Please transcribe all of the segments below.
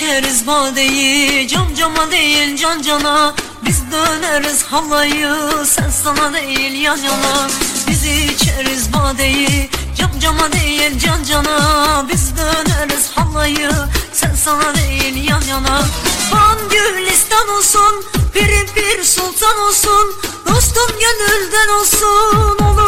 Vurma değil can cama değil can cana. Biz döneriz halayı sen sana değil yan yana. Biz içeriz badeyi Cam cama değil can cana. Biz döneriz halayı Sen sana değil yan yana. Van Gülistan olsun Pirin bir sultan olsun Dostum gönülden olsun. Olursa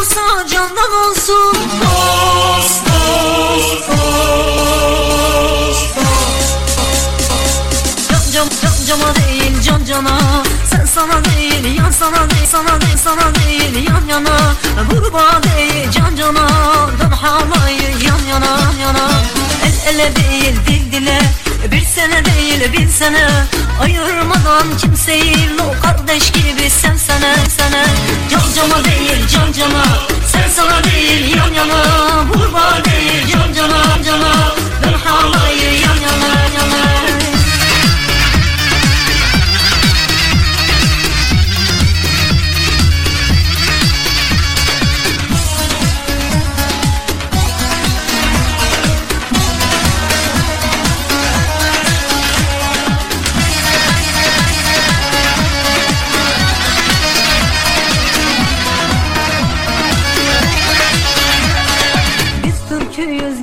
can cana. Sen sana değil yan sana değil sana değil sana değil yan yana. Vurma değil can cana. Dön halayı yan yana yan yana. El ele değil dil dile. Bir sene değil bin sene. Ayırmadan kimseyi O kardeş gibi sen sana sana Can cama değil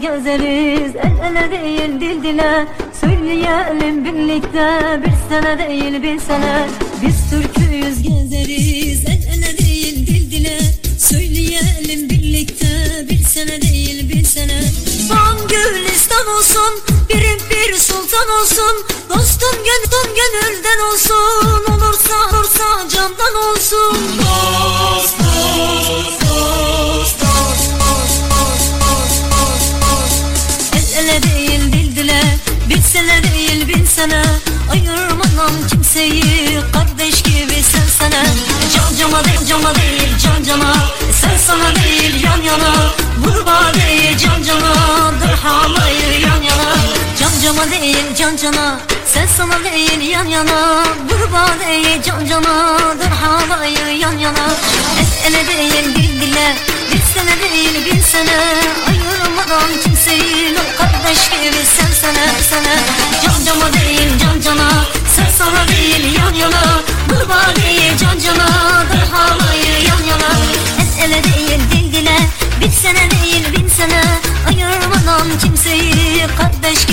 Gezeriz El ele değil dil dile. Söyleyelim birlikte Bir sene değil bir sene. Biz Türk'üyüz gezeriz. El ele değil dil dile. Söyleyelim birlikte Bir sene değil bir sene. Van Gülistan olsun Birim bir sultan olsun. Dostum gönlüm gönülden olsun. Olursa olursa candan olsun. Dost değil bin sene Ayırmadan kimseyi Kardeş gibi sen sana. Can cama değil cama değil can cana Sen sana değil yan yana. Vurma değil can cana Dur halayı yan yana. Can cama değil can cana Sen sana değil yan yana. Vurma değil can cana Dur halayı yan yana. El ele değil dil dile. Bir sene değil bin sene Ayırmadan kimseyi kardeş gibi sen sana. Can cama kardeş